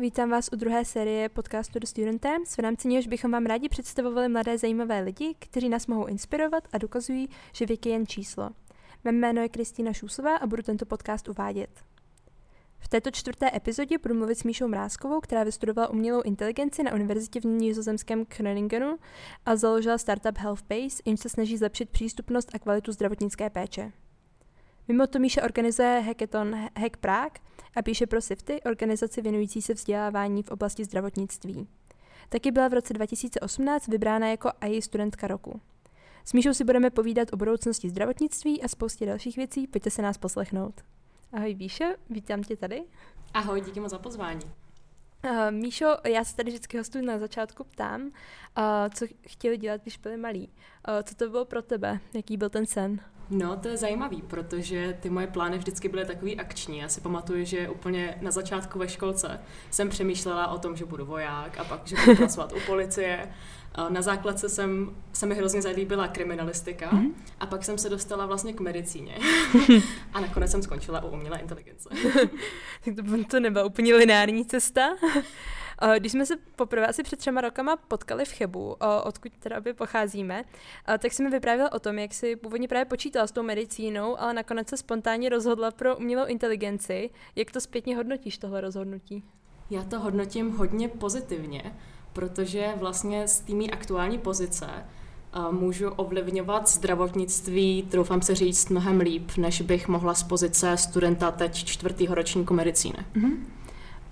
vítám vás u druhé série podcastu The Student Times, v rámci něhož bychom vám rádi představovali mladé zajímavé lidi, kteří nás mohou inspirovat a dokazují, že věk je jen číslo. Mé jméno je Kristýna Šusová a budu tento podcast uvádět. V této čtvrté epizodě budu mluvit s Míšou Mrázkovou, která vystudovala umělou inteligenci na univerzitě v nizozemském Kroningenu a založila startup HealthBase, jimž se snaží zlepšit přístupnost a kvalitu zdravotnické péče. Mimo to Míša organizuje hackathon Hack Prague a píše pro SIFTY, organizaci věnující se vzdělávání v oblasti zdravotnictví. Taky byla v roce 2018 vybrána jako AI studentka roku. S Míšou si budeme povídat o budoucnosti zdravotnictví a spoustě dalších věcí, pojďte se nás poslechnout. Ahoj Míšo, vítám tě tady. Ahoj, díky moc za pozvání. Uh, Míšo, já se tady vždycky hostu na začátku ptám, uh, co chtěli dělat, když byli malí. Uh, co to bylo pro tebe? Jaký byl ten sen? No, to je zajímavý, protože ty moje plány vždycky byly takový akční. Já si pamatuju, že úplně na začátku ve školce jsem přemýšlela o tom, že budu voják a pak, že budu pracovat u policie. Na základce jsem, se mi hrozně zalíbila kriminalistika mm-hmm. a pak jsem se dostala vlastně k medicíně. a nakonec jsem skončila u umělé inteligence. tak to, to nebyla úplně lineární cesta. Když jsme se poprvé asi před třema rokama potkali v Chebu, odkud teda by pocházíme, tak jsem mi vyprávěla o tom, jak si původně právě počítala s tou medicínou, ale nakonec se spontánně rozhodla pro umělou inteligenci. Jak to zpětně hodnotíš, tohle rozhodnutí? Já to hodnotím hodně pozitivně, protože vlastně z té aktuální pozice můžu ovlivňovat zdravotnictví, troufám se říct, mnohem líp, než bych mohla z pozice studenta teď čtvrtýho ročníku medicíny. Mm-hmm.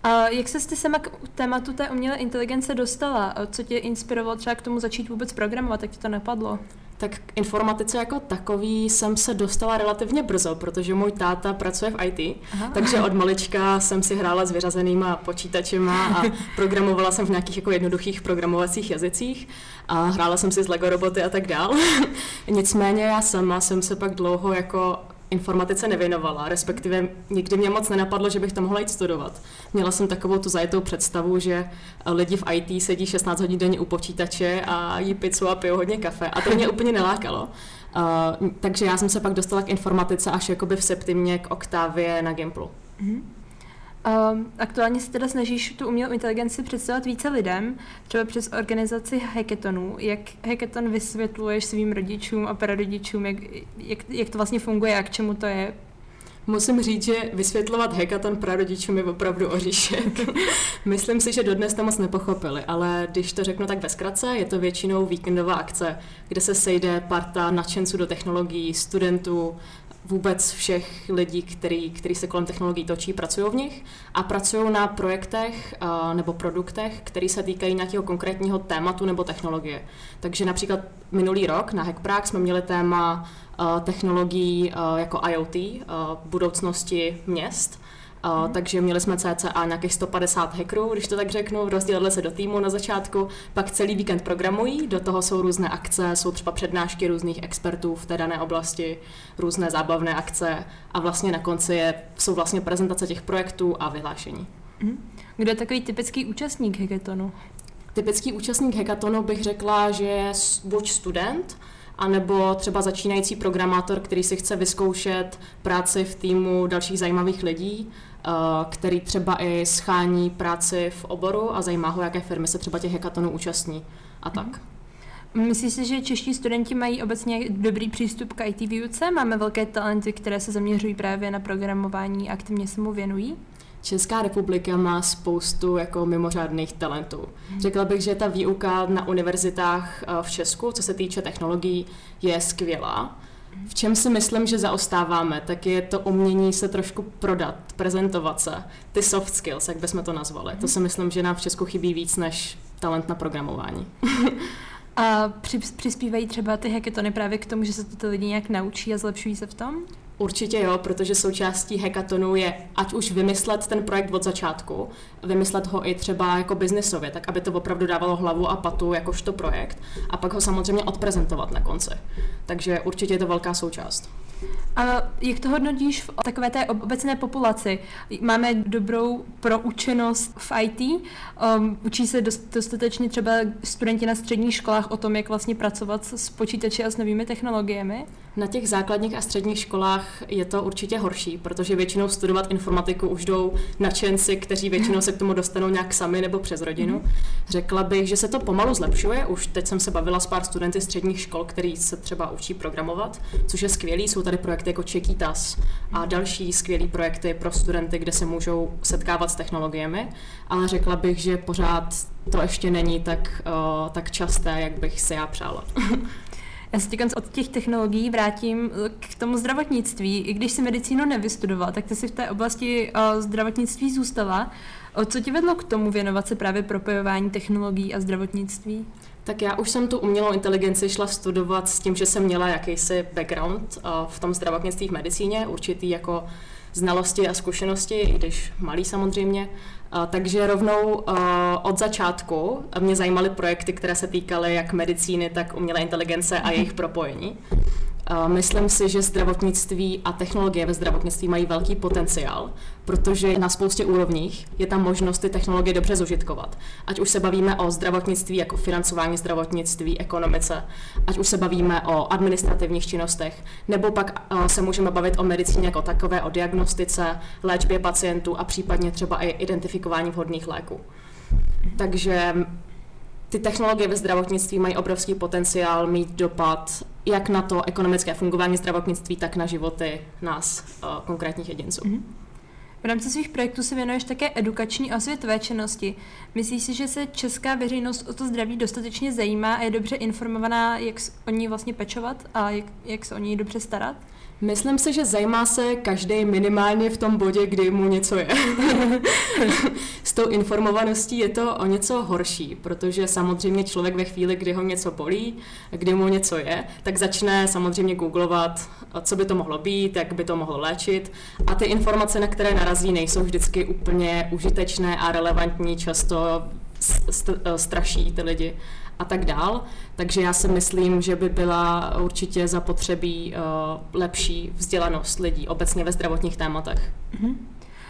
A jak se ty sama k tématu té umělé inteligence dostala? Co tě inspirovalo třeba k tomu začít vůbec programovat? Jak ti to napadlo? Tak k informatice jako takový jsem se dostala relativně brzo, protože můj táta pracuje v IT, Aha. takže od malička jsem si hrála s vyřazenýma počítačema a programovala jsem v nějakých jako jednoduchých programovacích jazycích a hrála jsem si s Lego roboty a tak dál. Nicméně já sama jsem se pak dlouho jako informatice nevěnovala, respektive nikdy mě moc nenapadlo, že bych to mohla jít studovat. Měla jsem takovou tu zajetou představu, že lidi v IT sedí 16 hodin denně u počítače a jí pizzu a pijou hodně kafe a to mě úplně nelákalo. Uh, takže já jsem se pak dostala k informatice až jakoby v septimě k Oktávě na Gimplu. Mm-hmm. Um, aktuálně se teda snažíš tu umělou inteligenci představovat více lidem, třeba přes organizaci hackathonů. Jak hackathon vysvětluješ svým rodičům a prarodičům, jak, jak, jak to vlastně funguje a k čemu to je? Musím říct, že vysvětlovat hackathon prarodičům je opravdu oříšek. Myslím si, že dodnes to moc nepochopili, ale když to řeknu tak ve zkratce, je to většinou víkendová akce, kde se sejde parta nadšenců do technologií, studentů, vůbec všech lidí, který, který se kolem technologií točí, pracují v nich a pracují na projektech uh, nebo produktech, které se týkají nějakého konkrétního tématu nebo technologie. Takže například minulý rok na Hackprague jsme měli téma uh, technologií uh, jako IoT, uh, budoucnosti měst, Uh, takže měli jsme cca nějakých 150 hackerů, když to tak řeknu, rozdělili se do týmu na začátku, pak celý víkend programují, do toho jsou různé akce, jsou třeba přednášky různých expertů v té dané oblasti, různé zábavné akce a vlastně na konci je, jsou vlastně prezentace těch projektů a vyhlášení. Mhm. Kdo je takový typický účastník hackathonu? Typický účastník hackathonu bych řekla, že je buď student, anebo třeba začínající programátor, který si chce vyzkoušet práci v týmu dalších zajímavých lidí, který třeba i schání práci v oboru a zajímá ho, jaké firmy se třeba těch hackathonů účastní a tak. Mm-hmm. Myslíš si, že čeští studenti mají obecně dobrý přístup k IT výuce? Máme velké talenty, které se zaměřují právě na programování a aktivně se mu věnují? Česká republika má spoustu jako mimořádných talentů. Hmm. Řekla bych, že ta výuka na univerzitách eh, v Česku, co se týče technologií, je skvělá. V čem si myslím, že zaostáváme, tak je to umění se trošku prodat, prezentovat se, ty soft skills, jak bychom to nazvali. To si myslím, že nám v Česku chybí víc než talent na programování. A přispívají třeba ty hackathony právě k tomu, že se to ty lidi nějak naučí a zlepšují se v tom? Určitě jo, protože součástí hackathonu je ať už vymyslet ten projekt od začátku, vymyslet ho i třeba jako biznesově, tak aby to opravdu dávalo hlavu a patu jakožto projekt a pak ho samozřejmě odprezentovat na konci. Takže určitě je to velká součást. A jak to hodnotíš v takové té obecné populaci? Máme dobrou proučenost v IT, um, učí se dost, dostatečně třeba studenti na středních školách o tom, jak vlastně pracovat s počítači a s novými technologiemi? Na těch základních a středních školách je to určitě horší, protože většinou studovat informatiku už jdou nadšenci, kteří většinou se k tomu dostanou nějak sami nebo přes rodinu. Mhm. Řekla bych, že se to pomalu zlepšuje. Už teď jsem se bavila s pár studenty středních škol, který se třeba učí programovat, což je skvělý. Jsou tady projekty jako Čekýtas a další skvělé projekty pro studenty, kde se můžou setkávat s technologiemi, ale řekla bych, že pořád to ještě není tak, uh, tak časté, jak bych si já přála. Já se od těch technologií vrátím eh, k tomu zdravotnictví. I když si medicínu nevystudovala, tak ty si v té oblasti uh, zdravotnictví zůstala. Co ti vedlo k tomu věnovat se právě propojování technologií a zdravotnictví? Tak já už jsem tu umělou inteligenci šla studovat s tím, že jsem měla jakýsi background uh, v tom zdravotnictví v medicíně, určitý jako znalosti a zkušenosti, i když malý samozřejmě. Takže rovnou od začátku mě zajímaly projekty, které se týkaly jak medicíny, tak umělé inteligence a jejich propojení. Myslím si, že zdravotnictví a technologie ve zdravotnictví mají velký potenciál, protože na spoustě úrovních je tam možnost ty technologie dobře zužitkovat. Ať už se bavíme o zdravotnictví jako financování zdravotnictví, ekonomice, ať už se bavíme o administrativních činnostech, nebo pak se můžeme bavit o medicíně jako takové, o diagnostice, léčbě pacientů a případně třeba i identifikování vhodných léků. Takže ty technologie ve zdravotnictví mají obrovský potenciál mít dopad jak na to ekonomické fungování zdravotnictví, tak na životy nás, uh, konkrétních jedinců. Mm-hmm. V rámci svých projektů se věnuješ také edukační a osvětové činnosti. Myslíš si, že se česká veřejnost o to zdraví dostatečně zajímá a je dobře informovaná, jak o ní vlastně pečovat a jak, jak se o ní dobře starat? Myslím si, že zajímá se každý minimálně v tom bodě, kdy mu něco je. S tou informovaností je to o něco horší, protože samozřejmě člověk ve chvíli, kdy ho něco bolí, kdy mu něco je, tak začne samozřejmě googlovat, co by to mohlo být, jak by to mohlo léčit a ty informace, na které narazí, nejsou vždycky úplně užitečné a relevantní, často straší ty lidi a tak dál. Takže já si myslím, že by byla určitě zapotřebí uh, lepší vzdělanost lidí obecně ve zdravotních tématech. Mm-hmm.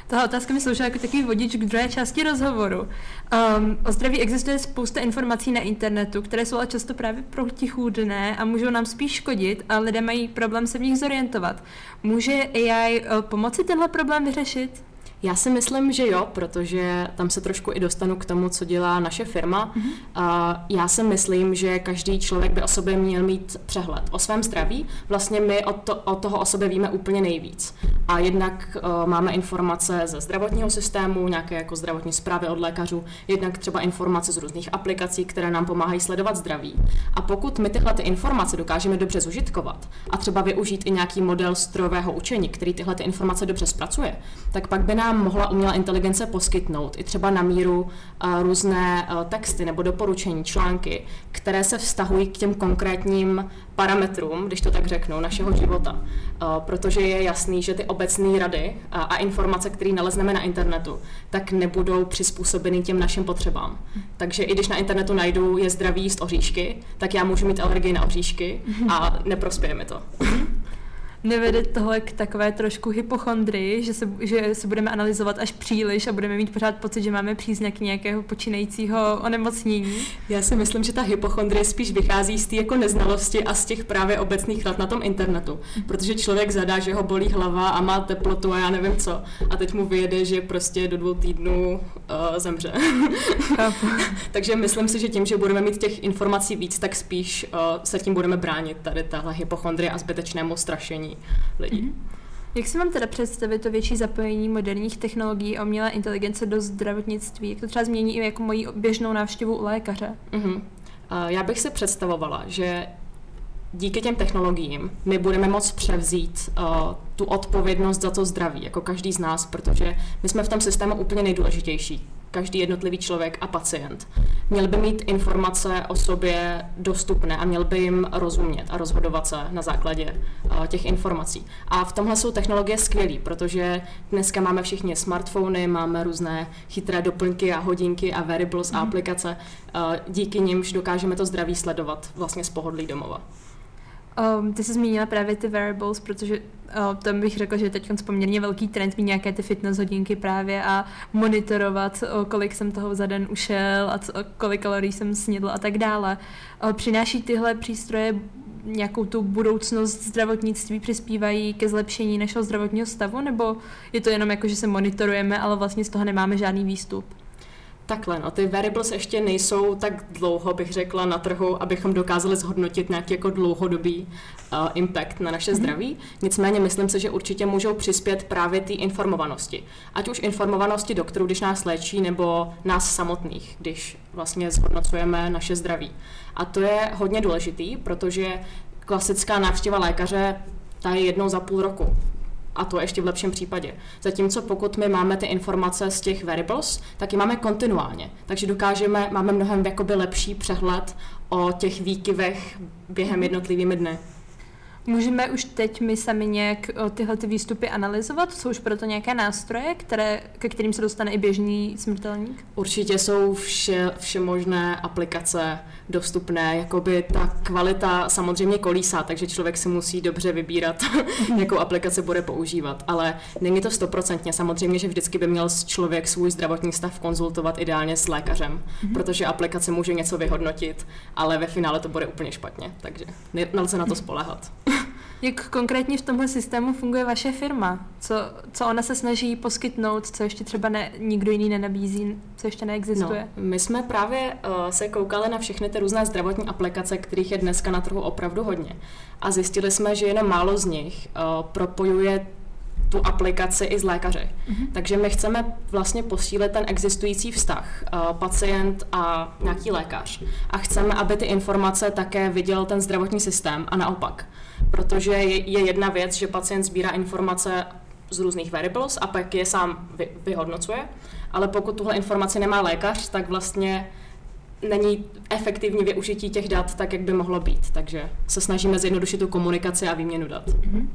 Tahle otázka mi sloužila jako takový vodič k druhé části rozhovoru. Um, o zdraví existuje spousta informací na internetu, které jsou ale často právě protichůdné a můžou nám spíš škodit a lidé mají problém se v nich zorientovat. Může AI uh, pomoci tenhle problém vyřešit? Já si myslím, že jo, protože tam se trošku i dostanu k tomu, co dělá naše firma. Mm-hmm. Já si myslím, že každý člověk by o sobě měl mít přehled o svém zdraví. Vlastně my od, to, od toho o sobě víme úplně nejvíc. A jednak uh, máme informace ze zdravotního systému, nějaké jako zdravotní zprávy od lékařů, jednak třeba informace z různých aplikací, které nám pomáhají sledovat zdraví. A pokud my tyhle ty informace dokážeme dobře zužitkovat a třeba využít i nějaký model strojového učení, který tyhle ty informace dobře zpracuje, tak pak by nám nám mohla umělá inteligence poskytnout i třeba na míru uh, různé uh, texty nebo doporučení, články, které se vztahují k těm konkrétním parametrům, když to tak řeknu, našeho života. Uh, protože je jasný, že ty obecné rady a, a informace, které nalezneme na internetu, tak nebudou přizpůsobeny těm našim potřebám. Takže i když na internetu najdu, je zdravý jíst oříšky, tak já můžu mít alergii na oříšky a neprospěje mi to nevede tohle k takové trošku hypochondrii, že se, že se budeme analyzovat až příliš a budeme mít pořád pocit, že máme příznaky nějakého počínajícího onemocnění? Já si myslím, že ta hypochondrie spíš vychází z té jako neznalosti a z těch právě obecných rad na tom internetu. Protože člověk zadá, že ho bolí hlava a má teplotu a já nevím co. A teď mu vyjede, že prostě do dvou týdnů uh, zemře. Takže myslím si, že tím, že budeme mít těch informací víc, tak spíš uh, se tím budeme bránit tady tahle hypochondrie a zbytečnému strašení zapojení lidí. Mm-hmm. Jak si mám teda představit to větší zapojení moderních technologií a umělé inteligence do zdravotnictví? Jak to třeba změní i jako moji běžnou návštěvu u lékaře? Mm-hmm. Já bych si představovala, že díky těm technologiím my budeme moct převzít uh, tu odpovědnost za to zdraví, jako každý z nás, protože my jsme v tom systému úplně nejdůležitější každý jednotlivý člověk a pacient. Měl by mít informace o sobě dostupné a měl by jim rozumět a rozhodovat se na základě uh, těch informací. A v tomhle jsou technologie skvělé, protože dneska máme všichni smartfony, máme různé chytré doplňky a hodinky a wearables mm. a mhm. aplikace, uh, díky nimž dokážeme to zdraví sledovat vlastně z pohodlí domova. Um, ty jsi zmínila právě ty wearables, protože uh, tam bych řekla, že je teď poměrně velký trend mít nějaké ty fitness hodinky právě a monitorovat, uh, kolik jsem toho za den ušel a co, kolik kalorií jsem snědl a tak dále. Uh, přináší tyhle přístroje nějakou tu budoucnost zdravotnictví přispívají ke zlepšení našeho zdravotního stavu, nebo je to jenom jako, že se monitorujeme, ale vlastně z toho nemáme žádný výstup? Takhle, no, ty variables ještě nejsou tak dlouho, bych řekla, na trhu, abychom dokázali zhodnotit nějaký jako dlouhodobý uh, impact na naše mm-hmm. zdraví. Nicméně myslím si, že určitě můžou přispět právě té informovanosti. Ať už informovanosti doktorů, když nás léčí, nebo nás samotných, když vlastně zhodnocujeme naše zdraví. A to je hodně důležitý, protože klasická návštěva lékaře ta je jednou za půl roku a to ještě v lepším případě. Zatímco pokud my máme ty informace z těch variables, tak je máme kontinuálně. Takže dokážeme, máme mnohem jakoby lepší přehled o těch výkyvech během jednotlivými dny. Můžeme už teď my sami nějak tyhle ty výstupy analyzovat? Jsou už proto nějaké nástroje, které, ke kterým se dostane i běžný smrtelník? Určitě jsou vše, vše možné aplikace dostupné, jakoby ta kvalita samozřejmě kolísá, takže člověk si musí dobře vybírat, jakou aplikaci bude používat, ale není to stoprocentně. Samozřejmě, že vždycky by měl člověk svůj zdravotní stav konzultovat ideálně s lékařem, mm-hmm. protože aplikace může něco vyhodnotit, ale ve finále to bude úplně špatně, takže nelze na to spolehat. Jak konkrétně v tomhle systému funguje vaše firma? Co, co ona se snaží poskytnout, co ještě třeba ne, nikdo jiný nenabízí, co ještě neexistuje? No, my jsme právě uh, se koukali na všechny ty různé zdravotní aplikace, kterých je dneska na trhu opravdu hodně. A zjistili jsme, že jenom málo z nich uh, propojuje tu aplikaci i z lékaře. Mm-hmm. Takže my chceme vlastně posílit ten existující vztah uh, pacient a nějaký lékař. A chceme, aby ty informace také viděl ten zdravotní systém a naopak. Protože je, je jedna věc, že pacient sbírá informace z různých variables a pak je sám vy, vyhodnocuje, ale pokud tuhle informaci nemá lékař, tak vlastně není efektivní využití těch dat tak, jak by mohlo být. Takže se snažíme zjednodušit tu komunikaci a výměnu dat. Mm-hmm.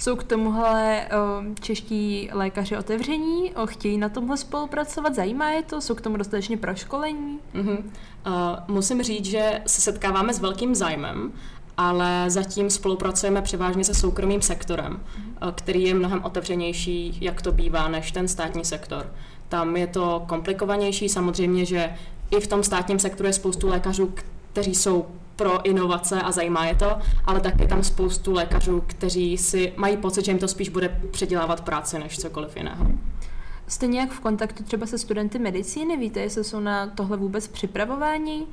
Jsou k tomuhle o, čeští lékaři otevření, o, chtějí na tomhle spolupracovat, zajímá je to, jsou k tomu dostatečně proškolení? Mm-hmm. Uh, musím říct, že se setkáváme s velkým zájmem, ale zatím spolupracujeme převážně se soukromým sektorem, mm-hmm. který je mnohem otevřenější, jak to bývá, než ten státní sektor. Tam je to komplikovanější, samozřejmě, že i v tom státním sektoru je spoustu lékařů, kteří jsou pro inovace a zajímá je to, ale také tam spoustu lékařů, kteří si mají pocit, že jim to spíš bude předělávat práci než cokoliv jiného. Jste nějak v kontaktu třeba se studenty medicíny? Víte, jestli jsou na tohle vůbec připravováni?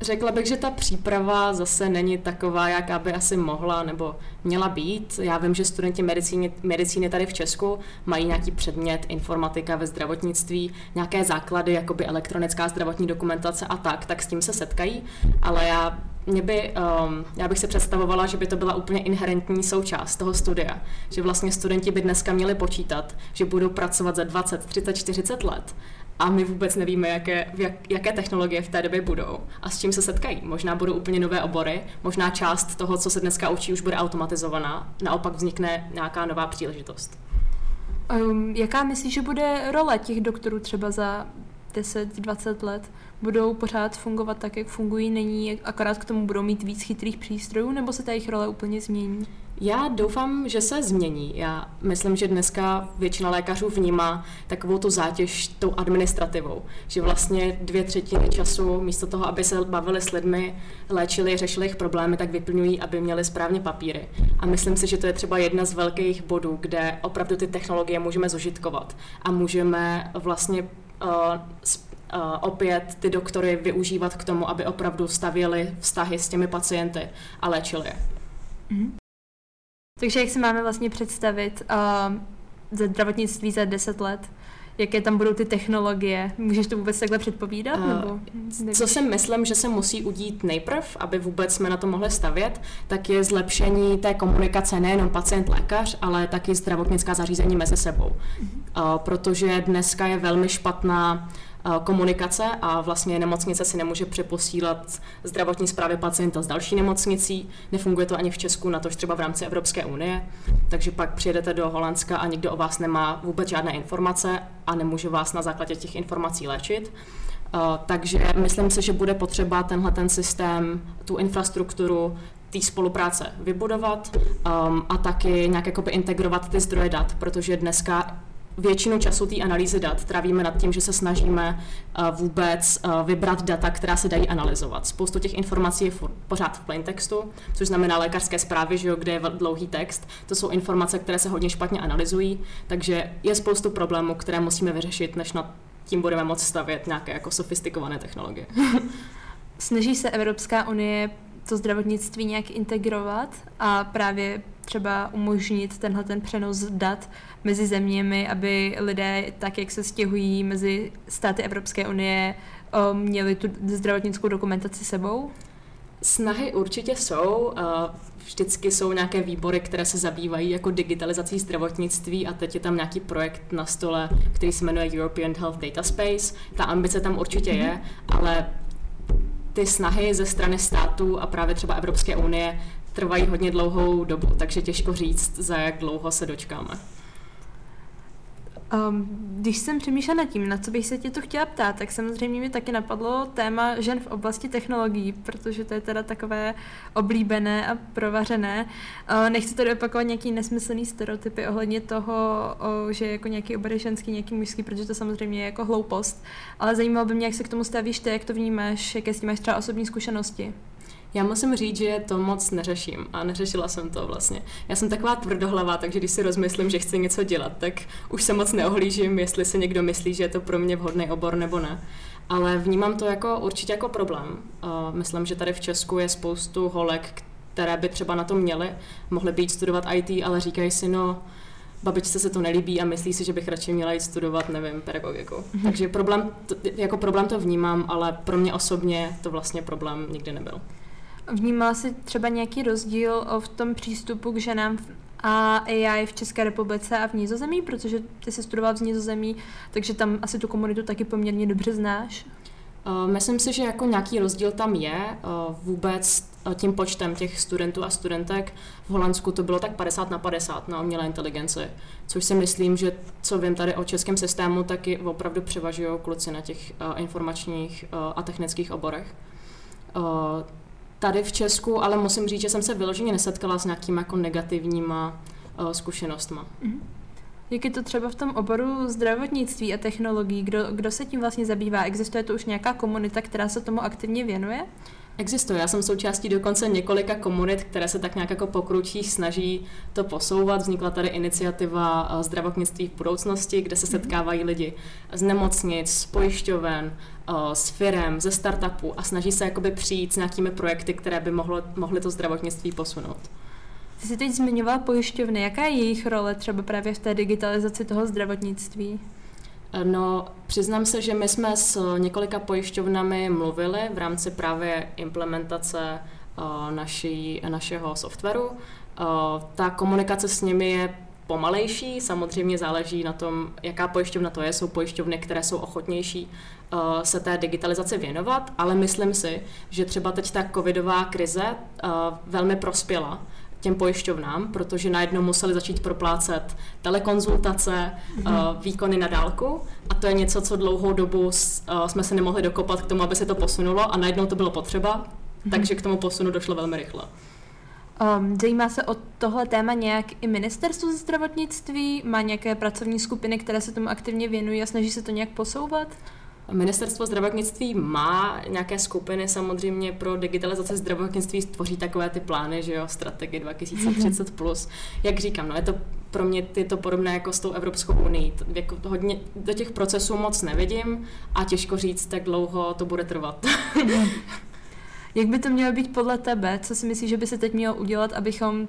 Řekla bych, že ta příprava zase není taková, jaká by asi mohla nebo měla být. Já vím, že studenti medicíny, medicíny tady v Česku mají nějaký předmět informatika ve zdravotnictví, nějaké základy, jako by elektronická zdravotní dokumentace a tak, tak s tím se setkají, ale já mě by, um, já bych si představovala, že by to byla úplně inherentní součást toho studia. Že vlastně studenti by dneska měli počítat, že budou pracovat za 20, 30, 40 let a my vůbec nevíme, jaké, jak, jaké technologie v té době budou a s čím se setkají. Možná budou úplně nové obory, možná část toho, co se dneska učí, už bude automatizovaná, naopak vznikne nějaká nová příležitost. Um, jaká myslíš, že bude role těch doktorů třeba za 10-20 let? Budou pořád fungovat tak, jak fungují, není, akorát k tomu budou mít víc chytrých přístrojů, nebo se ta jejich role úplně změní? Já doufám, že se změní. Já myslím, že dneska většina lékařů vnímá takovou tu zátěž tou administrativou, že vlastně dvě třetiny času místo toho, aby se bavili s lidmi, léčili, řešili jejich problémy, tak vyplňují, aby měli správně papíry. A myslím si, že to je třeba jedna z velkých bodů, kde opravdu ty technologie můžeme zužitkovat a můžeme vlastně uh, opět ty doktory využívat k tomu, aby opravdu stavěli vztahy s těmi pacienty a léčili je. Mm-hmm. Takže jak si máme vlastně představit uh, ze zdravotnictví za 10 let? Jaké tam budou ty technologie? Můžeš to vůbec takhle předpovídat? Uh, nebo co si myslím, že se musí udít nejprv, aby vůbec jsme na to mohli stavět, tak je zlepšení té komunikace nejenom pacient-lékař, ale taky zdravotnická zařízení mezi sebou. Uh, protože dneska je velmi špatná Eh, komunikace a vlastně nemocnice si nemůže přeposílat zdravotní zprávy pacienta z další nemocnicí. Nefunguje to ani v Česku, na tož třeba v rámci Evropské unie. Takže pak přijedete do Holandska a nikdo o vás nemá vůbec žádné informace a nemůže vás na základě těch informací léčit. Uh, takže myslím si, že bude potřeba tenhle ten systém, tu infrastrukturu té spolupráce vybudovat um, a taky nějak jakoby integrovat ty zdroje dat, protože dneska většinu času té analýzy dat trávíme nad tím, že se snažíme uh, vůbec uh, vybrat data, která se dají analyzovat. Spoustu těch informací je pořád v plain textu, což znamená lékařské zprávy, že jo, kde je dlouhý text. To jsou informace, které se hodně špatně analyzují, takže je spoustu problémů, které musíme vyřešit, než nad tím budeme moct stavět nějaké jako sofistikované technologie. Snaží se Evropská unie to zdravotnictví nějak integrovat a právě třeba umožnit tenhle ten přenos dat mezi zeměmi, aby lidé, tak jak se stěhují mezi státy Evropské unie, měli tu zdravotnickou dokumentaci sebou? Snahy určitě jsou. Vždycky jsou nějaké výbory, které se zabývají jako digitalizací zdravotnictví a teď je tam nějaký projekt na stole, který se jmenuje European Health Data Space. Ta ambice tam určitě je, mhm. ale ty snahy ze strany států a právě třeba Evropské unie trvají hodně dlouhou dobu, takže těžko říct, za jak dlouho se dočkáme. Um, když jsem přemýšlela nad tím, na co bych se tě to chtěla ptát, tak samozřejmě mi taky napadlo téma žen v oblasti technologií, protože to je teda takové oblíbené a provařené. Uh, nechci tady opakovat nějaký nesmyslný stereotypy ohledně toho, uh, že jako nějaký obor ženský, nějaký mužský, protože to samozřejmě je jako hloupost. Ale zajímalo by mě, jak se k tomu stavíš ty, jak to vnímáš, jaké s tím máš třeba osobní zkušenosti. Já musím říct, že to moc neřeším a neřešila jsem to vlastně. Já jsem taková tvrdohlavá, takže když si rozmyslím, že chci něco dělat, tak už se moc neohlížím, jestli se někdo myslí, že je to pro mě vhodný obor nebo ne. Ale vnímám to jako určitě jako problém. Myslím, že tady v Česku je spoustu holek, které by třeba na to měly, mohly být studovat IT, ale říkají si, no, babičce se to nelíbí a myslí si, že bych radši měla jít studovat, nevím, pedagogiku. Mm-hmm. Takže problém, jako problém to vnímám, ale pro mě osobně to vlastně problém nikdy nebyl. Vnímala jsi třeba nějaký rozdíl v tom přístupu k ženám a AI v České republice a v Nizozemí, protože ty jsi studoval v Nizozemí, takže tam asi tu komunitu taky poměrně dobře znáš. Uh, myslím si, že jako nějaký rozdíl tam je. Uh, vůbec uh, tím počtem těch studentů a studentek v Holandsku to bylo tak 50 na 50 na umělé inteligenci, což si myslím, že co vím tady o českém systému, taky opravdu převažují kluci na těch informačních a technických oborech tady v Česku, ale musím říct, že jsem se vyloženě nesetkala s nějakými jako negativníma uh, zkušenostma. Mm-hmm. Jak je to třeba v tom oboru zdravotnictví a technologií? Kdo, kdo se tím vlastně zabývá? Existuje to už nějaká komunita, která se tomu aktivně věnuje? Existuje. Já jsem součástí dokonce několika komunit, které se tak nějak jako pokručí snaží to posouvat. Vznikla tady iniciativa eh, zdravotnictví v budoucnosti, kde se mhm. setkávají lidi z nemocnic, z pojišťoven, eh, s firem, ze startupů a snaží se jakoby přijít s nějakými projekty, které by mohlo, mohly to zdravotnictví posunout. Ty jsi teď zmiňovala pojišťovny. Jaká je jejich role třeba právě v té digitalizaci toho zdravotnictví? No, přiznám se, že my jsme s několika pojišťovnami mluvili v rámci právě implementace uh, naší, našeho softwaru. Uh, ta komunikace s nimi je pomalejší, samozřejmě záleží na tom, jaká pojišťovna to je. Jsou pojišťovny, které jsou ochotnější uh, se té digitalizaci věnovat, ale myslím si, že třeba teď ta covidová krize velmi prospěla těm pojišťovnám, protože najednou museli začít proplácet telekonzultace, mm-hmm. výkony na dálku a to je něco, co dlouhou dobu eh, jsme se nemohli dokopat k tomu, aby se to posunulo a najednou to bylo potřeba, mm-hmm. takže k tomu posunu došlo velmi rychle. Um, zajímá se o tohle téma nějak i ministerstvo zdravotnictví? Má nějaké pracovní skupiny, které se tomu aktivně věnují a snaží se to nějak posouvat? Ministerstvo zdravotnictví má nějaké skupiny samozřejmě pro digitalizaci zdravotnictví, tvoří takové ty plány, že jo, strategie 2030+. Plus. Jak říkám, no je to pro mě je to podobné jako s tou Evropskou unii. Jako hodně, do těch procesů moc nevidím a těžko říct, jak dlouho to bude trvat. Jak by to mělo být podle tebe? Co si myslíš, že by se teď mělo udělat, abychom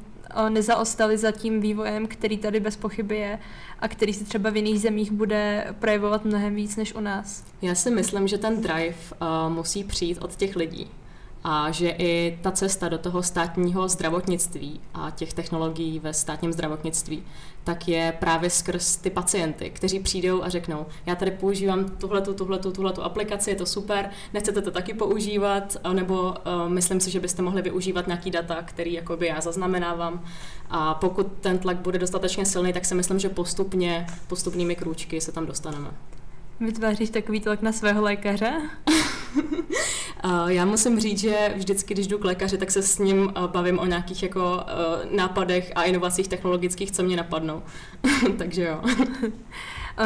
nezaostali za tím vývojem, který tady bez pochyby je a který se třeba v jiných zemích bude projevovat mnohem víc než u nás? Já si myslím, že ten drive uh, musí přijít od těch lidí a že i ta cesta do toho státního zdravotnictví a těch technologií ve státním zdravotnictví, tak je právě skrz ty pacienty, kteří přijdou a řeknou, já tady používám tuhletu, tuhletu, tuhletu aplikaci, je to super, nechcete to taky používat, nebo uh, myslím si, že byste mohli využívat nějaký data, který jakoby já zaznamenávám. A pokud ten tlak bude dostatečně silný, tak si myslím, že postupně, postupnými krůčky se tam dostaneme. Vytváříš takový tlak na svého lékaře? Uh, já musím říct, že vždycky, když jdu k lékaři, tak se s ním uh, bavím o nějakých jako uh, nápadech a inovacích technologických, co mě napadnou. Takže jo.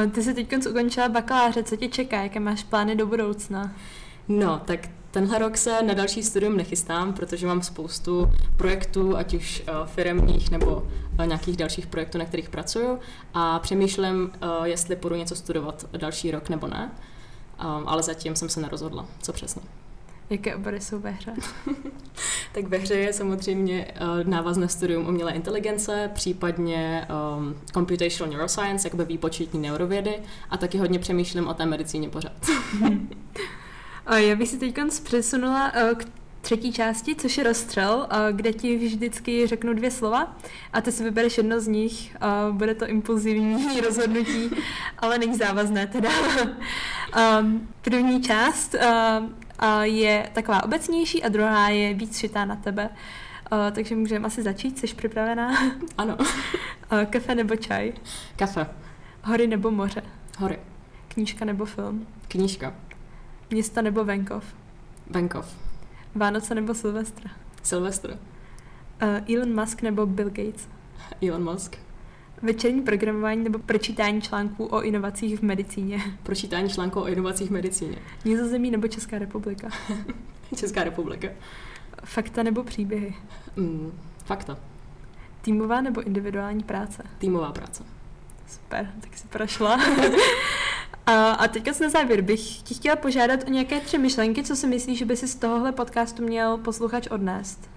Ty jsi teď ukončila bakaláře, co tě čeká, jaké máš plány do budoucna? No, tak tenhle rok se na další studium nechystám, protože mám spoustu projektů, ať už firemních nebo nějakých dalších projektů, na kterých pracuju a přemýšlím, jestli půjdu něco studovat další rok nebo ne, ale zatím jsem se nerozhodla, co přesně. Jaké obory jsou ve hře? tak ve hře je samozřejmě uh, návazné studium umělé inteligence, případně um, computational neuroscience, jakoby výpočetní neurovědy a taky hodně přemýšlím o té medicíně pořád. Já bych si teď přesunula uh, k třetí části, což je rozstřel, kde ti vždycky řeknu dvě slova a ty si vybereš jedno z nich. Bude to impulzivní rozhodnutí, ale není závazné teda. První část je taková obecnější a druhá je víc šitá na tebe. Takže můžeme asi začít, jsi připravená? Ano. Kafe nebo čaj? Kafe. Hory nebo moře? Hory. Knížka nebo film? Knížka. Města nebo venkov? Venkov. Vánoce nebo Silvestra? Silvestr. Uh, Elon Musk nebo Bill Gates? Elon Musk. Večerní programování nebo pročítání článků o inovacích v medicíně? Pročítání článků o inovacích v medicíně. Nizozemí nebo Česká republika? Česká republika. Fakta nebo příběhy? Mm, fakta. Týmová nebo individuální práce? Týmová práce. Super, tak si prošla. A, a teďka na závěr bych ti chtěla požádat o nějaké tři myšlenky, co si myslíš, že by si z tohohle podcastu měl posluchač odnést.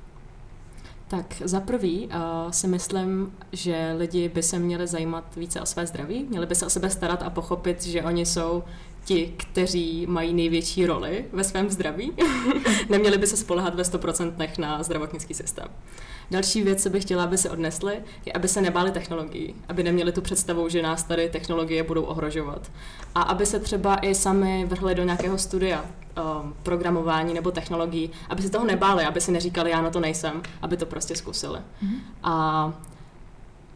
Tak za prvý uh, si myslím, že lidi by se měli zajímat více o své zdraví, měli by se o sebe starat a pochopit, že oni jsou ti, kteří mají největší roli ve svém zdraví. Neměli by se spolehat ve 100% na zdravotnický systém. Další věc, co bych chtěla, aby se odnesli, je, aby se nebáli technologií, aby neměli tu představu, že nás tady technologie budou ohrožovat. A aby se třeba i sami vrhli do nějakého studia um, programování nebo technologií, aby se toho nebáli, aby si neříkali, já na to nejsem, aby to prostě zkusili. Mm-hmm. A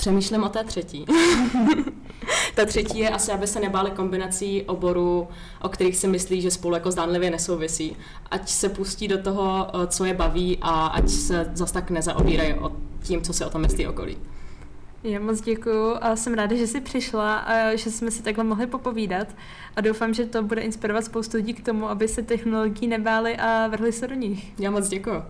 přemýšlím o té třetí. Ta třetí je asi, aby se nebáli kombinací oborů, o kterých si myslí, že spolu jako zdánlivě nesouvisí. Ať se pustí do toho, eh, co je baví a ať se zas tak nezaobírají o tím, co se o tom myslí okolí. Já moc děkuju a jsem ráda, že jsi přišla a že jsme si takhle mohli popovídat a doufám, že to bude inspirovat spoustu lidí k tomu, aby se technologií nebáli a vrhli se do nich. Já moc děkuju.